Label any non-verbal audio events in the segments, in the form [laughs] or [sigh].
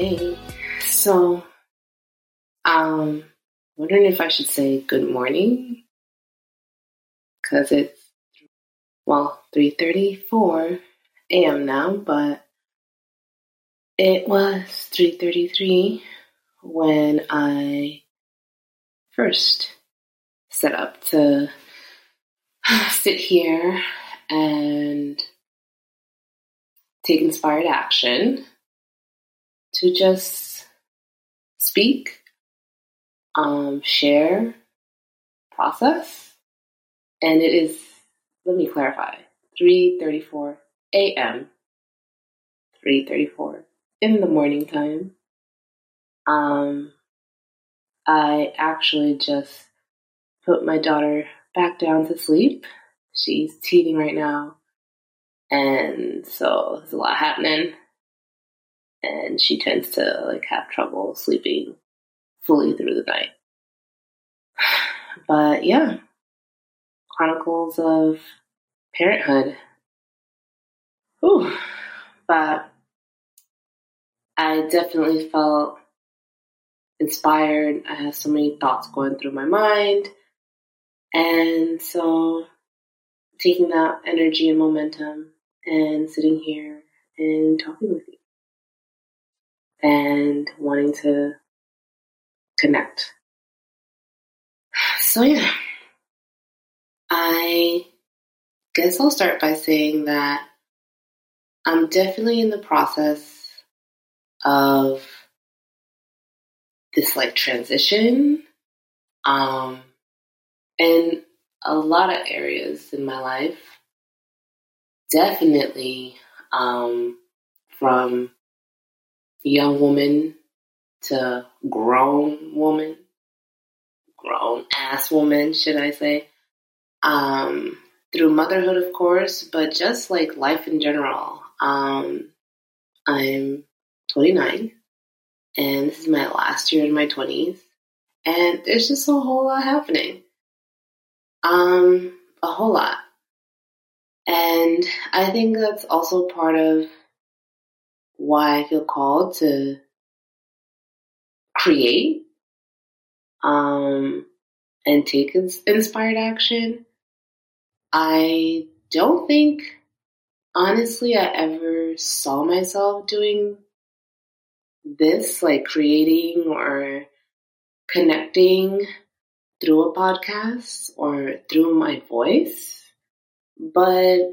Okay, so um, wondering if I should say good morning because it's well 3:34 a.m. now, but it was 3:33 when I first set up to [sighs] sit here and take inspired action to just speak, um, share, process. And it is, let me clarify, 3.34 a.m., 3.34 in the morning time. Um, I actually just put my daughter back down to sleep. She's teething right now. And so there's a lot happening and she tends to like have trouble sleeping fully through the night. [sighs] But yeah, chronicles of parenthood. Ooh, but I definitely felt inspired. I have so many thoughts going through my mind. And so taking that energy and momentum and sitting here and talking with you and wanting to connect. So, yeah, I guess I'll start by saying that I'm definitely in the process of this like transition um in a lot of areas in my life definitely um from young woman to grown woman, grown ass woman, should I say, um, through motherhood, of course, but just like life in general. Um, I'm 29 and this is my last year in my 20s and there's just a whole lot happening. Um, a whole lot. And I think that's also part of why I feel called to create um, and take inspired action. I don't think, honestly, I ever saw myself doing this, like creating or connecting through a podcast or through my voice. But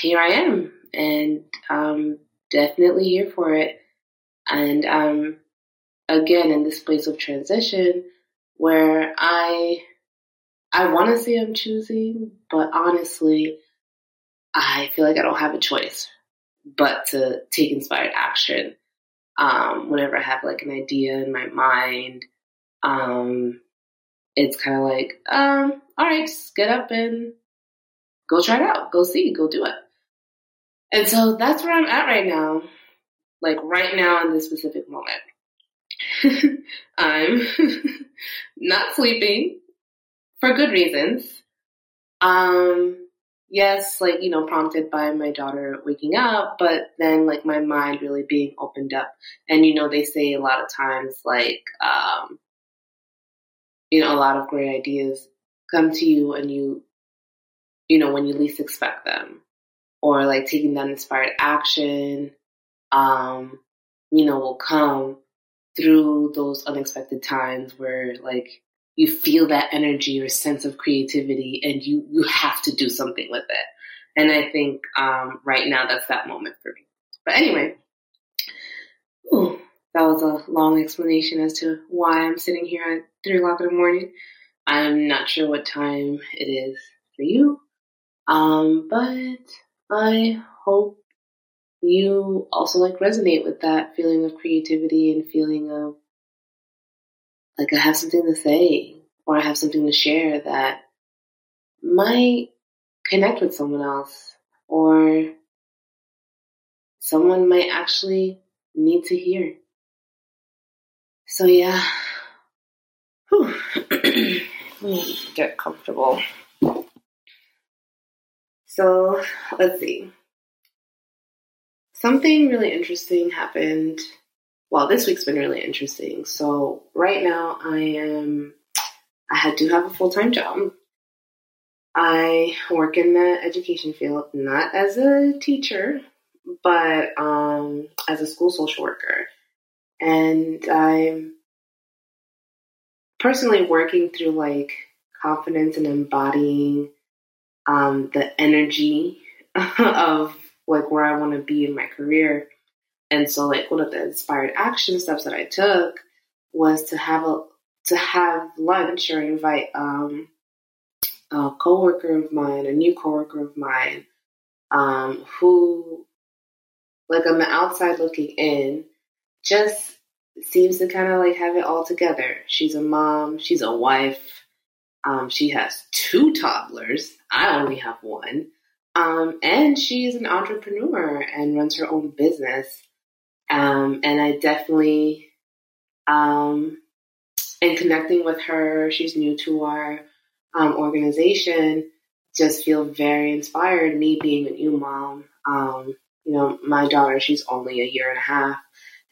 here I am. And um, definitely here for it. And um, again, in this place of transition where I I want to say I'm choosing, but honestly, I feel like I don't have a choice but to take inspired action. Um, whenever I have like an idea in my mind, um, it's kind of like, um, all right, just get up and go try it out, go see, go do it. And so that's where I'm at right now. Like right now in this specific moment. [laughs] I'm [laughs] not sleeping for good reasons. Um, yes, like, you know, prompted by my daughter waking up, but then like my mind really being opened up. And, you know, they say a lot of times like, um, you know, a lot of great ideas come to you and you, you know, when you least expect them or like taking that inspired action, um, you know, will come through those unexpected times where like you feel that energy or sense of creativity and you, you have to do something with it. And I think, um, right now that's that moment for me. But anyway, ooh, that was a long explanation as to why I'm sitting here at three o'clock in the morning. I'm not sure what time it is for you. Um, but I hope you also like resonate with that feeling of creativity and feeling of like I have something to say or I have something to share that might connect with someone else or someone might actually need to hear. So yeah. [sighs] [clears throat] Let me get comfortable. So let's see. something really interesting happened. Well, this week's been really interesting. So right now I am, I do have a full time job. I work in the education field, not as a teacher, but um, as a school social worker. And I'm personally working through like confidence and embodying um, the energy [laughs] of like where I want to be in my career. And so like one of the inspired action steps that I took was to have a to have lunch or invite um, a coworker of mine, a new coworker of mine, um, who like on the outside looking in, just seems to kind of like have it all together. She's a mom, she's a wife, um, she has two toddlers. I only have one. Um, and she is an entrepreneur and runs her own business. Um, and I definitely, um, in connecting with her, she's new to our um, organization, just feel very inspired. Me being a new mom, um, you know, my daughter, she's only a year and a half.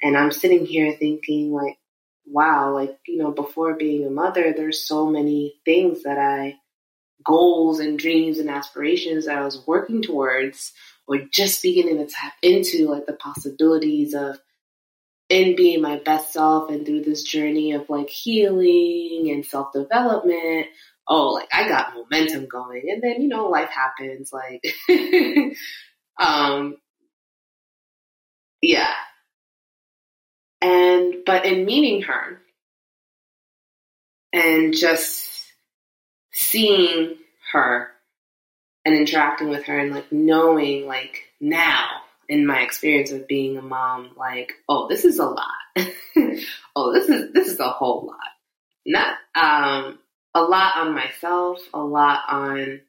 And I'm sitting here thinking, like, wow, like, you know, before being a mother, there's so many things that I, goals and dreams and aspirations that I was working towards or just beginning to tap into, like the possibilities of in being my best self and through this journey of like healing and self development. Oh, like I got momentum going. And then, you know, life happens. Like, [laughs] um, yeah, and, but in meeting her and just seeing her and interacting with her and like knowing like now in my experience of being a mom, like, oh, this is a lot. [laughs] oh, this is, this is a whole lot. Not, um, a lot on myself, a lot on,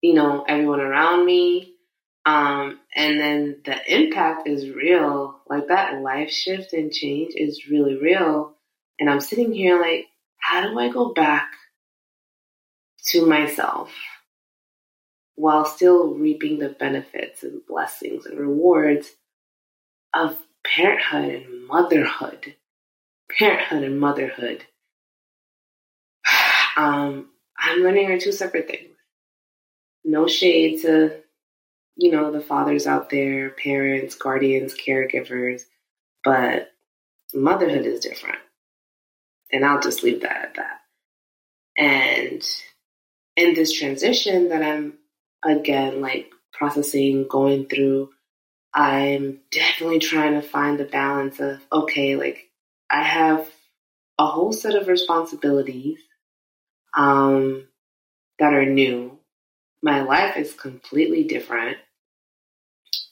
you know, everyone around me, um, and then the impact is real. Like that life shift and change is really real. And I'm sitting here like, how do I go back to myself while still reaping the benefits and blessings and rewards of parenthood and motherhood? Parenthood and motherhood. [sighs] Um, I'm learning are two separate things. No shade to you know, the fathers out there, parents, guardians, caregivers, but motherhood is different. And I'll just leave that at that. And in this transition that I'm again like processing, going through, I'm definitely trying to find the balance of okay, like I have a whole set of responsibilities um, that are new my life is completely different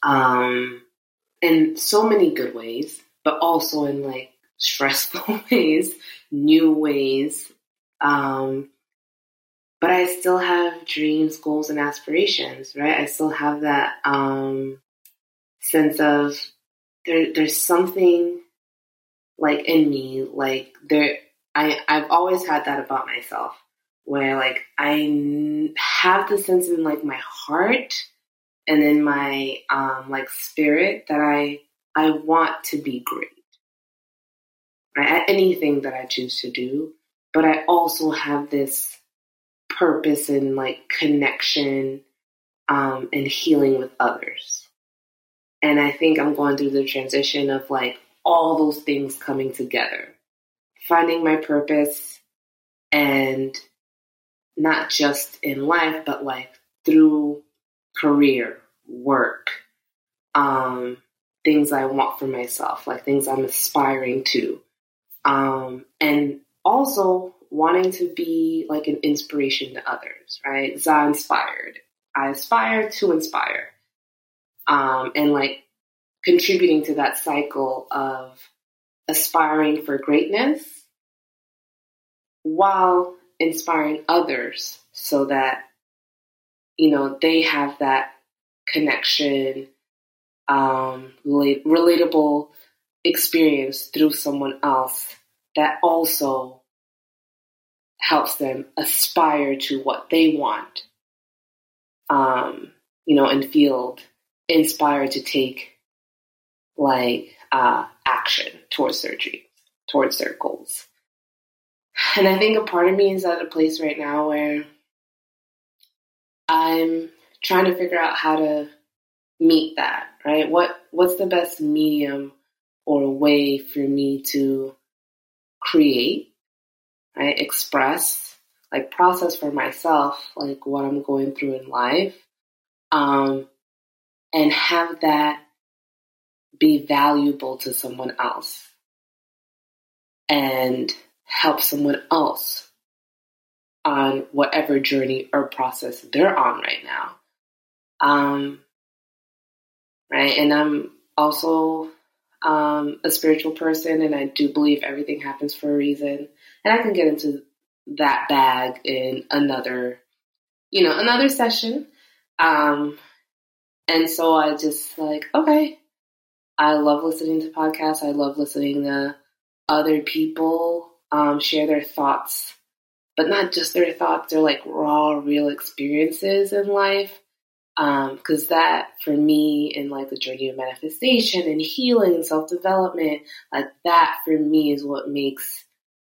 um, in so many good ways, but also in like stressful [laughs] ways, new ways. Um, but I still have dreams, goals, and aspirations, right? I still have that um, sense of there. There's something like in me, like there. I I've always had that about myself where like I have the sense in like my heart and in my um, like spirit that I I want to be great right at anything that I choose to do, but I also have this purpose and like connection um, and healing with others. And I think I'm going through the transition of like all those things coming together, finding my purpose and not just in life, but like through career, work, um, things I want for myself, like things I'm aspiring to. Um, and also wanting to be like an inspiration to others, right? Za inspired. I aspire to inspire. Um, and like contributing to that cycle of aspiring for greatness while inspiring others so that you know they have that connection um, relate- relatable experience through someone else that also helps them aspire to what they want um, you know and feel inspired to take like uh, action towards their dreams, towards their goals. And I think a part of me is at a place right now where I'm trying to figure out how to meet that, right? What what's the best medium or way for me to create, right? Express, like process for myself, like what I'm going through in life. Um, and have that be valuable to someone else and help someone else on whatever journey or process they're on right now. Um, right. And I'm also um, a spiritual person, and I do believe everything happens for a reason. And I can get into that bag in another, you know, another session. Um, and so I just like, okay, I love listening to podcasts. I love listening to other people um, share their thoughts, but not just their thoughts, they're like raw, real experiences in life. Because um, that, for me, in like the journey of manifestation and healing and self development, like that for me is what makes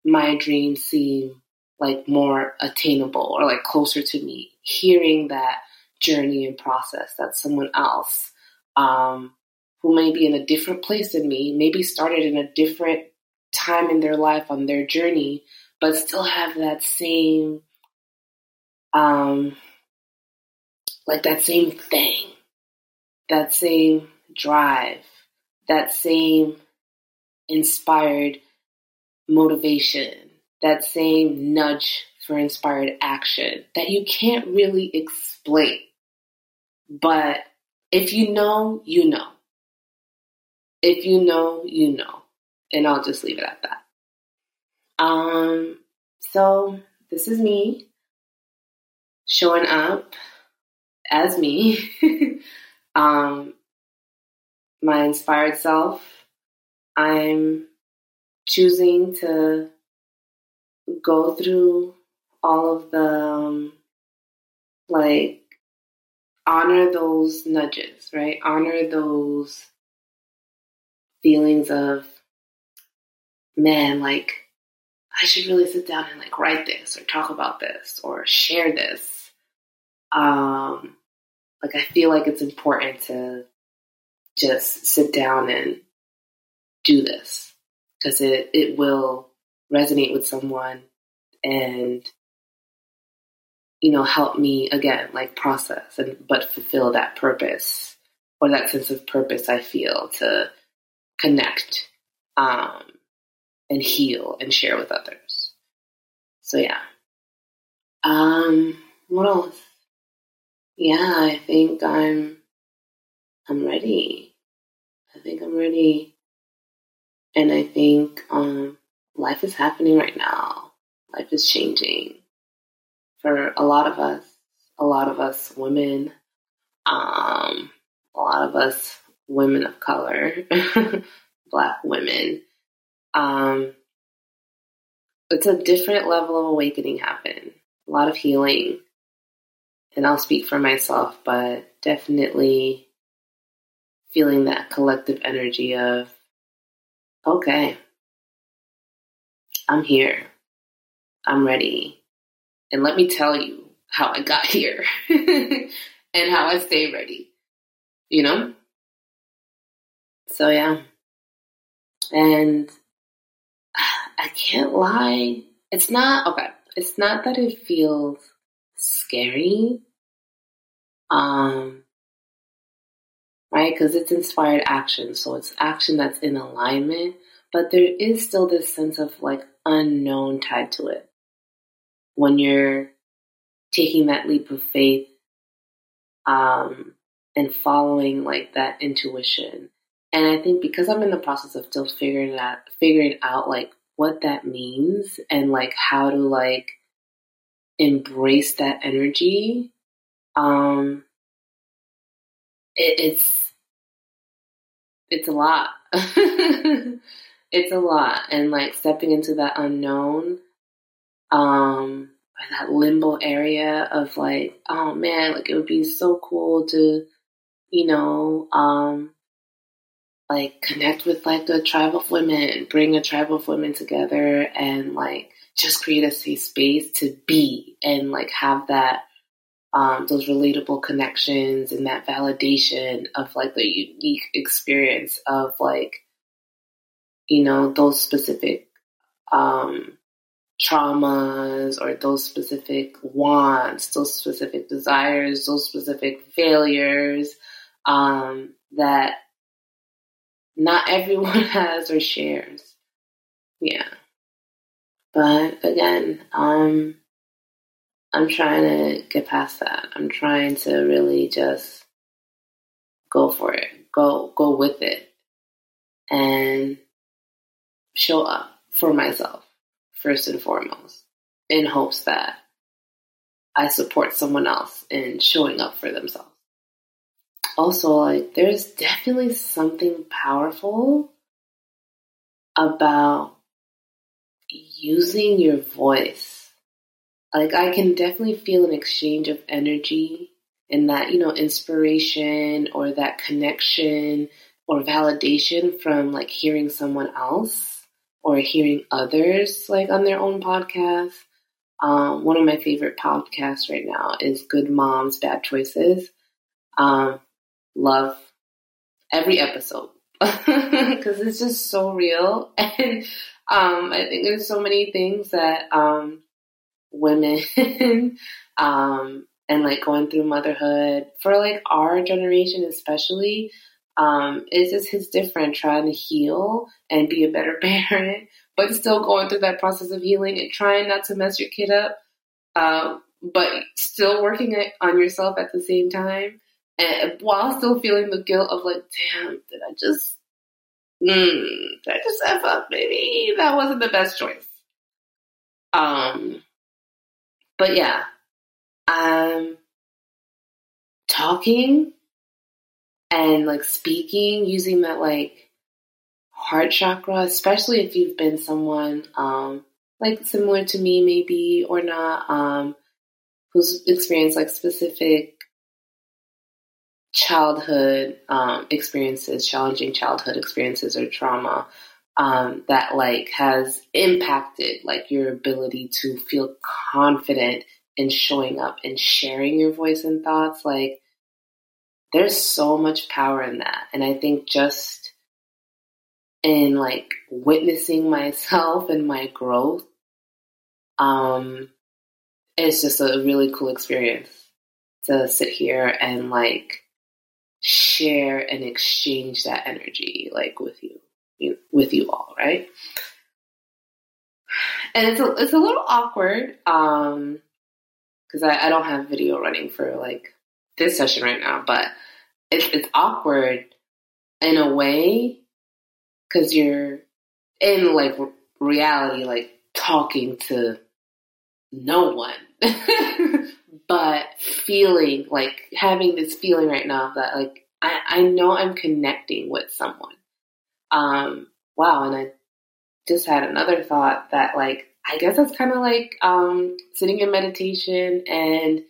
my dreams seem like more attainable or like closer to me. Hearing that journey and process that someone else um, who may be in a different place than me, maybe started in a different time in their life on their journey, but still have that same, um, like that same thing, that same drive, that same inspired motivation, that same nudge for inspired action that you can't really explain. But if you know, you know. If you know, you know. And I'll just leave it at that. Um, so this is me showing up as me. [laughs] um, my inspired self. I'm choosing to go through all of the um, like honor those nudges, right? Honor those feelings of, man, like, I should really sit down and like write this or talk about this or share this. Um, like, I feel like it's important to just sit down and do this because it, it will resonate with someone and you know, help me again, like process and but fulfill that purpose or that sense of purpose I feel to connect um, and heal and share with others. So yeah. Um, what else? Yeah, I think I'm I'm ready. I think I'm ready. And I think um life is happening right now. Life is changing for a lot of us, a lot of us women, um, a lot of us women of color, [laughs] black women, um, it's a different level of awakening happen. A lot of healing. And I'll speak for myself, but definitely feeling that collective energy of, okay, I'm here. I'm ready. And let me tell you how I got [laughs] here and how I stay ready. You know? So, yeah. And I can't lie. It's not, okay. It's not that it feels scary. Um, right? Because it's inspired action. So it's action that's in alignment, but there is still this sense of like unknown tied to it when you're taking that leap of faith um, and following like that intuition. And I think because I'm in the process of still figuring out figuring out like what that means and like how to like embrace that energy, um, it, it's it's a lot. [laughs] it's a lot, and like stepping into that unknown um, that limbo area of like, oh man, like it would be so cool to you know, um, like connect with like a tribe of women, bring a tribe of women together and like just create a safe space to be and like have that um, those relatable connections and that validation of like the unique experience of like you know those specific um, traumas or those specific wants, those specific desires, those specific failures um, that not everyone [laughs] has or shares. Yeah. But again, um, I'm trying to get past that. I'm trying to really just go for it. Go go with it. And show up for myself first and foremost in hopes that I support someone else in showing up for themselves. Also, like, there's definitely something powerful about using your voice. Like, I can definitely feel an exchange of energy and that, you know, inspiration or that connection or validation from like hearing someone else or hearing others like on their own podcast. Um, one of my favorite podcasts right now is Good Moms, Bad Choices. Um, love every episode [laughs] because it's just so real. [laughs] And um, I think there's so many things that um, women [laughs] um, and like going through motherhood for like our generation, especially, um, it's just his different trying to heal and be a better parent, but still going through that process of healing and trying not to mess your kid up, uh, but still working on yourself at the same time, while still feeling the guilt of like, damn, did I just, mm, did I just f up? Maybe that wasn't the best choice. Um, but yeah, um, talking and like speaking using that like heart chakra, especially if you've been someone um, like similar to me, maybe or not, um, who's experienced like specific childhood um, experiences, challenging childhood experiences or trauma um, that like has impacted like your ability to feel confident in showing up and sharing your voice and thoughts. Like there's so much power in that. And I think just in like witnessing [laughs] myself and my growth, um, it's just a really cool experience to sit here and like share and exchange that energy like with you, you with you all, right? And it's a it's a little awkward, um, because I, I don't have video running for like this session right now, but it's it's awkward in a way because you're in like reality, like talking to no one, [laughs] but feeling like having this feeling right now that like I, I know I'm connecting with someone. Um, wow, and I just had another thought that like I guess it's kind of like um, sitting in meditation and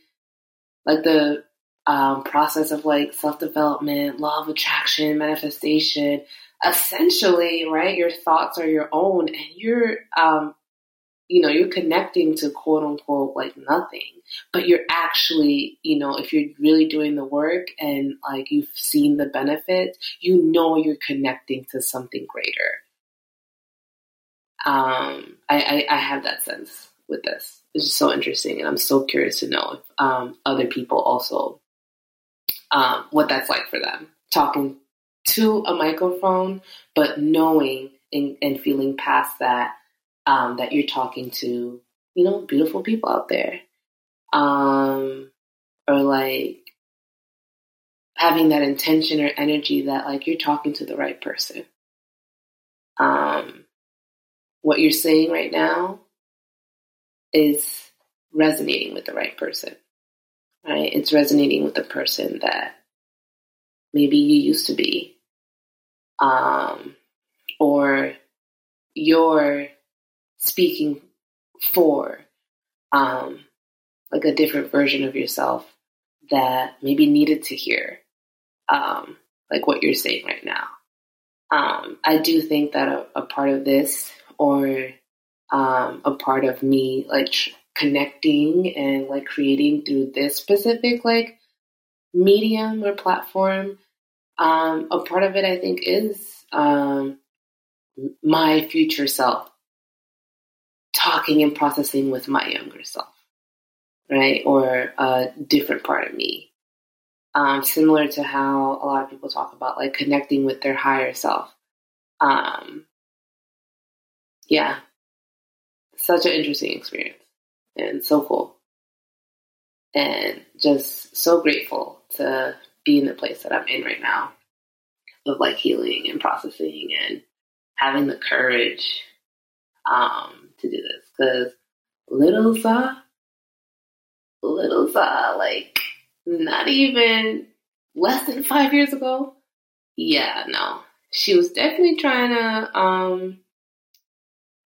like the um, process of like self development, law of attraction, manifestation. Essentially, right, your thoughts are your own, and you're, um, you know, you're connecting to quote unquote like nothing, but you're actually, you know, if you're really doing the work and like you've seen the benefits, you know, you're connecting to something greater. Um, I, I, I have that sense with this. It's just so interesting, and I'm so curious to know if um, other people also um, what that's like for them. Talking to a microphone, but knowing and, and feeling past that, um, that you're talking to, you know, beautiful people out there. Um, or like having that intention or energy that like you're talking to the right person. Um, what you're saying right now is resonating with the right person right? It's resonating with the person that maybe you used to be. Um, or you're speaking for um, like a different version of yourself that maybe needed to hear um, like what you're saying right now. Um, I do think that a, a part of this, or um, a part of me, like tr- connecting and like creating through this specific like medium or platform, um, a part of it I think is um, my future self talking and processing with my younger self, right? Or a different part of me. Um, similar to how a lot of people talk about like connecting with their higher self. Um, yeah, such an interesting experience and so cool. And just so grateful to be in the place that I'm in right now of like healing and processing and having the courage um, to do this. Because little Za, little Za, like not even less than five years ago, yeah, no. She was definitely trying to, um,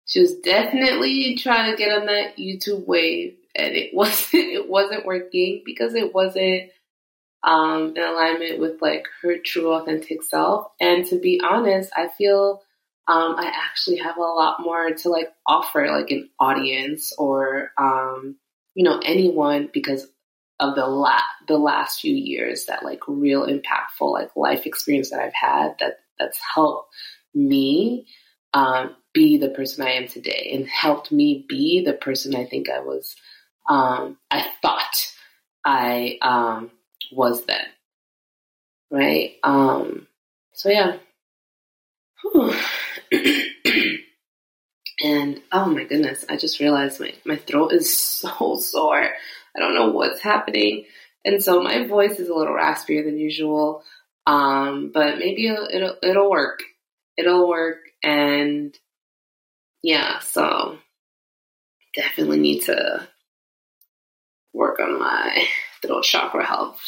she was definitely trying to get on that YouTube wave and it [laughs] wasn't, it wasn't working because it wasn't, um, in alignment with like her true authentic self. And to be honest, I feel um, I actually have a lot more to like offer like an audience or um, you know anyone because of the la- the last few years that like real impactful like life experience that I've had that that's helped me um, be the person I am today and helped me be the person I think I was um, I thought I um, was then. Right? Um, so yeah [sighs] [sighs] [coughs] and oh my goodness, I just realized my, my throat is so [laughs] sore. I don't know what's happening. And so my voice is a little raspier than usual. Um, but maybe it'll, it'll, work. It'll work. And yeah, so definitely need to work on my [laughs] throat chakra health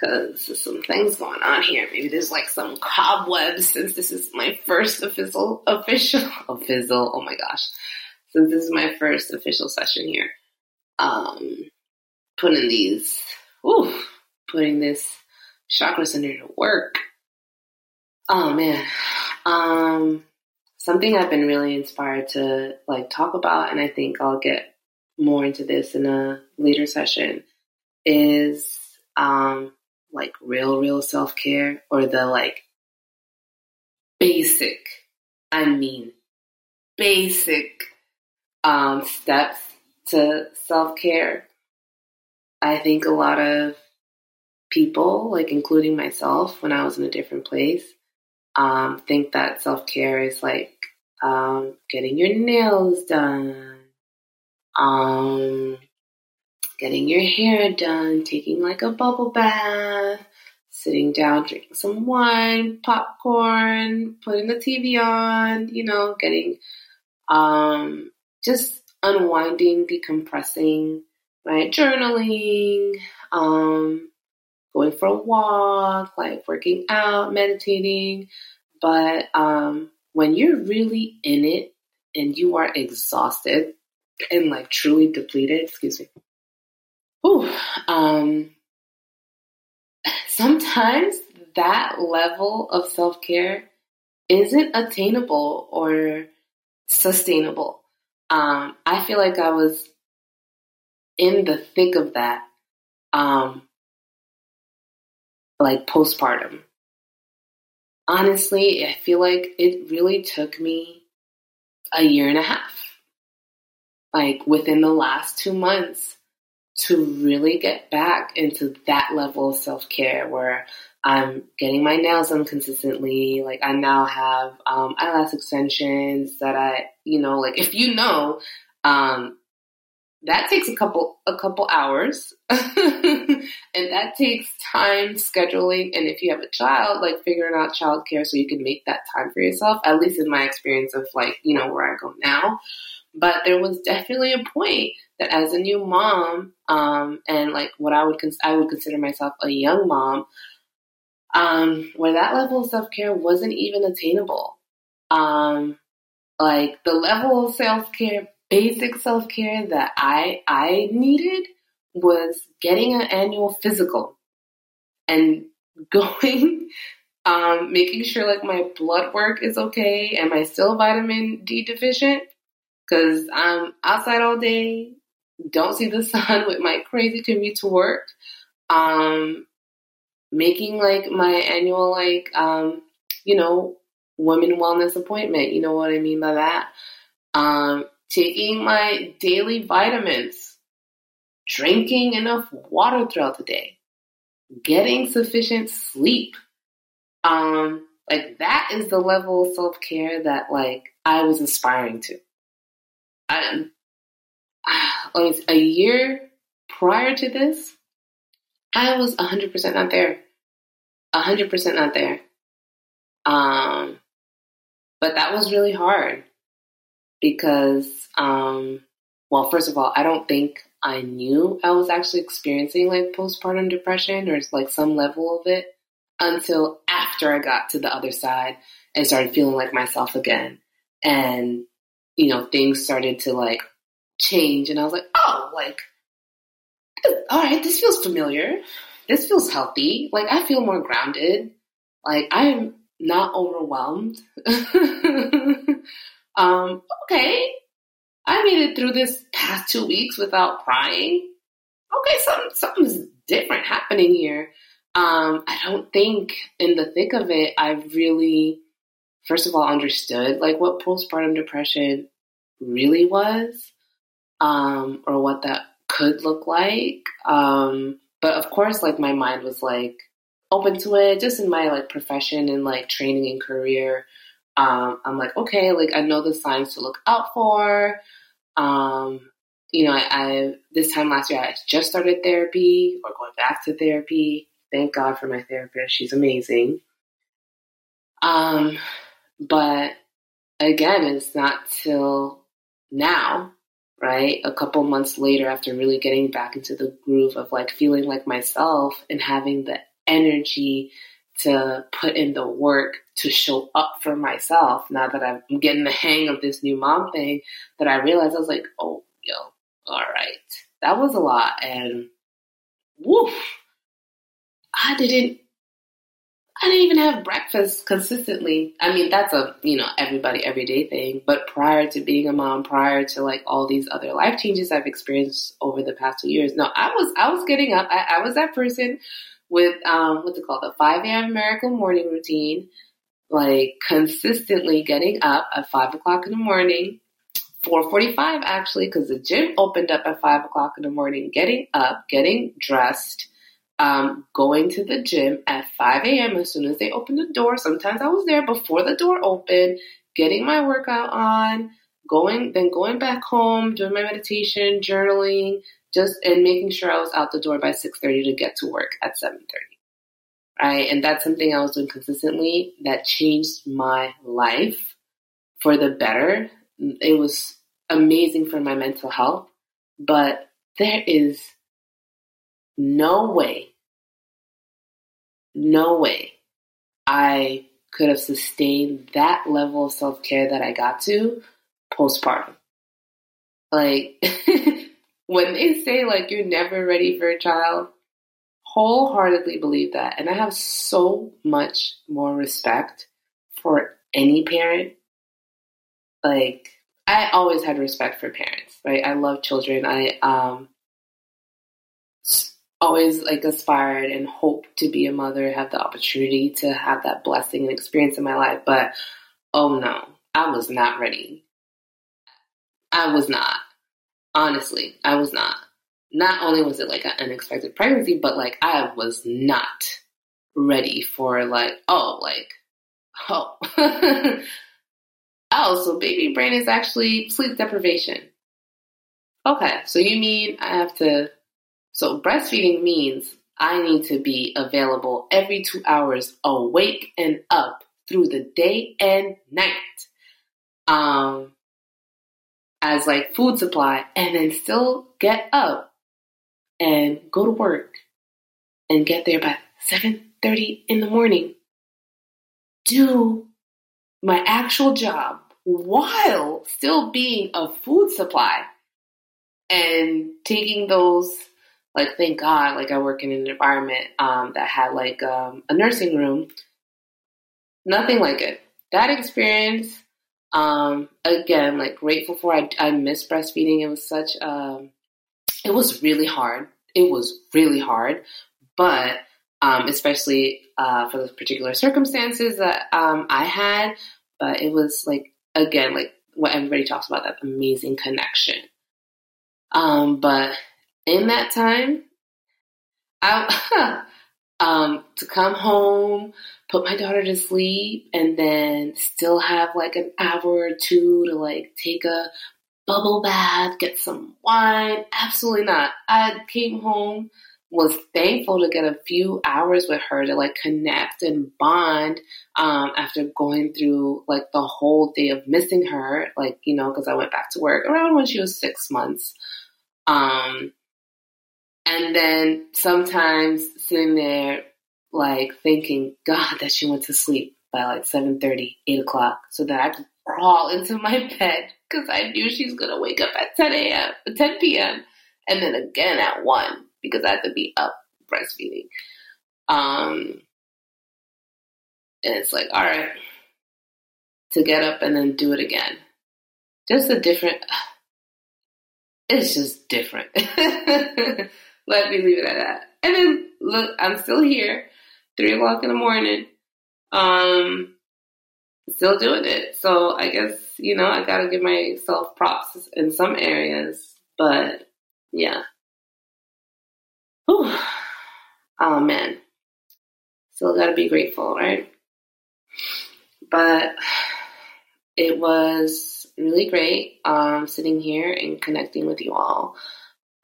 because there's some things going on here. Maybe there's like some cobwebs since this is my first official, official, [laughs] official, oh my gosh, since this is my first official session here. Um, putting these, whew, putting this chakra center to work. Oh man. Um, something I've been really inspired to like talk about, and I think I'll get more into this in a later session, is um, like real, real self care or the like basic, I mean, basic um, steps to self care. I think a lot of people, like including myself when I was in a different place, um, think that self care is like um, getting your nails done, um, getting your hair done, taking like a bubble bath, sitting down, drinking some wine, popcorn, putting the TV on, you know, getting, um, just unwinding, decompressing, right? Journaling, um, going for a walk, like working out, meditating. But, um, when you're really in it and you are exhausted and like truly depleted, excuse me, Ooh, um, sometimes that level of self care isn't attainable or sustainable. Um, I feel like I was in the thick of that, um, like postpartum. Honestly, I feel like it really took me a year and a half. Like within the last two months to really get back into that level of self care where I'm getting my nails done consistently. Like I now have um, eyelash extensions that I, you know, like [laughs] if you know, um, that takes a couple a couple hours, [laughs] and that takes time scheduling. And if you have a child, like figuring out childcare so you can make that time for yourself. At least in my experience of like you know where I go now. But there was definitely a point that as a new mom, um, and like what I would cons- I would consider myself a young mom, um, where that level of self care wasn't even attainable. Um, like the level of self care, basic self care that I I needed was getting an annual physical, and [laughs] going, um, making sure like my blood work is okay. Am I still vitamin D deficient? Because I'm outside all day, don't see the [laughs] sun with my crazy commute to work. Um, making like my annual like um, you know women wellness appointment. You know what I mean by that. Um, taking my daily vitamins, drinking enough water throughout the day, getting sufficient sleep. Um, like that is the level of self care that like I was aspiring to. I, [sighs] like a year prior to this, I was 100% not there. 100% not there. Um, but that was really hard because, um, well, first of all, I don't think I knew I was actually experiencing like postpartum depression or like some level of it until after I got to the other side and started feeling like myself again. And, you know, things started to like change and I was like, oh, like, all right, this feels familiar. This feels healthy. Like, I feel more grounded. Like, I'm not overwhelmed. [laughs] um, okay. I made it through this past two weeks without crying. Okay, something, something's different happening here. Um, I don't think in the thick of it, I really, first of all, understood like what postpartum depression really was um, or what that could look like. Um, but of course, like my mind was like open to it just in my like profession and like training and career. Um, I'm like, okay, like I know the signs to look out for. Um, you know, I, I, this time last year I just started therapy or going back to therapy. Thank God for my therapist; she's amazing. Um, but again, it's not till now right? A couple months later, after really getting back into the groove of like feeling like myself and having the energy to put in the work to show up for myself, now that I'm getting the hang of this new mom thing, that I realized I was like, oh, yo, all right. That was a lot. And woof, I didn't I didn't even have breakfast consistently. I mean, that's a, you know, everybody everyday thing. But prior to being a mom, prior to like all these other life changes I've experienced over the past two years, no, I was, I was getting up. I, I was that person with, um, what's it called? The 5 a.m. miracle morning routine, like consistently getting up at five o'clock in the morning, 445 actually, because the gym opened up at five o'clock in the morning, getting up, getting dressed, um, going to the gym at 5 a.m. as soon as they open the door. Sometimes I was there before the door opened, getting my workout on, going, then going back home, doing my meditation, journaling, just and making sure I was out the door by 6:30 to get to work at 7:30. Right, and that's something I was doing consistently that changed my life for the better. It was amazing for my mental health, but there is no way, no way I could have sustained that level of self care that I got to postpartum. Like, [laughs] when they say, like, you're never ready for a child, wholeheartedly believe that. And I have so much more respect for any parent. Like, I always had respect for parents, right? I love children. I, um, always like aspired and hoped to be a mother, have the opportunity to have that blessing and experience in my life. But oh no, I was not ready. I was not. Honestly, I was not. Not only was it like an unexpected pregnancy, but like I was not ready for like, oh, like, oh. [laughs] oh, so baby brain is actually sleep deprivation. Okay, so you mean I have to so breastfeeding means I need to be available every two hours, awake and up through the day and night. Um, as like food supply and then still get up and go to work and get there by 7:30 in the morning. Do my actual job while still being a food supply and taking those like thank God, like I work in an environment um, that had like um, a nursing room. Nothing like it. That experience, um, again, like grateful for. I, I miss breastfeeding. It was such. Um, it was really hard. It was really hard, but um, especially uh, for the particular circumstances that um, I had. But it was like again, like what everybody talks about that amazing connection. Um, but in that time, I [laughs] um, to come home, put my daughter to sleep, and then still have like an hour or two to like take a bubble bath, get some wine. Absolutely not. I came home was thankful to get a few hours with her to like connect and bond um, after going through like the whole day of missing her, like, you know, because I went back to work around when she was six months. Um, and then sometimes sitting there, like thinking, God, that she went to sleep by like 7.30, 8 o'clock, so that I could crawl into my bed because I knew she's going to wake up at 10 a.m., 10 p.m., and then again at 1 because I had to be up breastfeeding. Um, and it's like, all right, to get up and then do it again. Just a different, [sighs] it's just different. [laughs] Let me leave it at that. And then look, I'm still here, three o'clock in the morning, um, still doing it. So I guess, you know, I gotta give myself props in some areas, but yeah. Whew. Oh man. Still gotta be grateful, right? But it was really great um, sitting here and connecting with you all.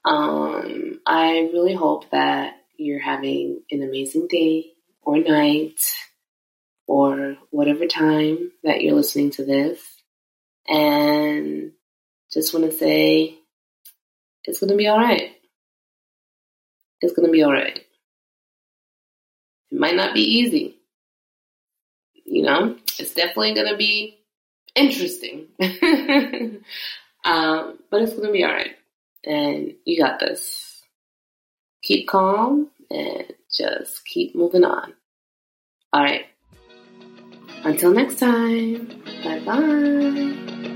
Um, I really hope that you're having an amazing day or night or whatever time that you're listening to this. And just want to say it's going to be all right it's going to be all right. It might not be easy. You know, it's definitely going to be interesting. [laughs] um, but it's going to be all right. And you got this. Keep calm and just keep moving on. All right. Until next time. Bye bye.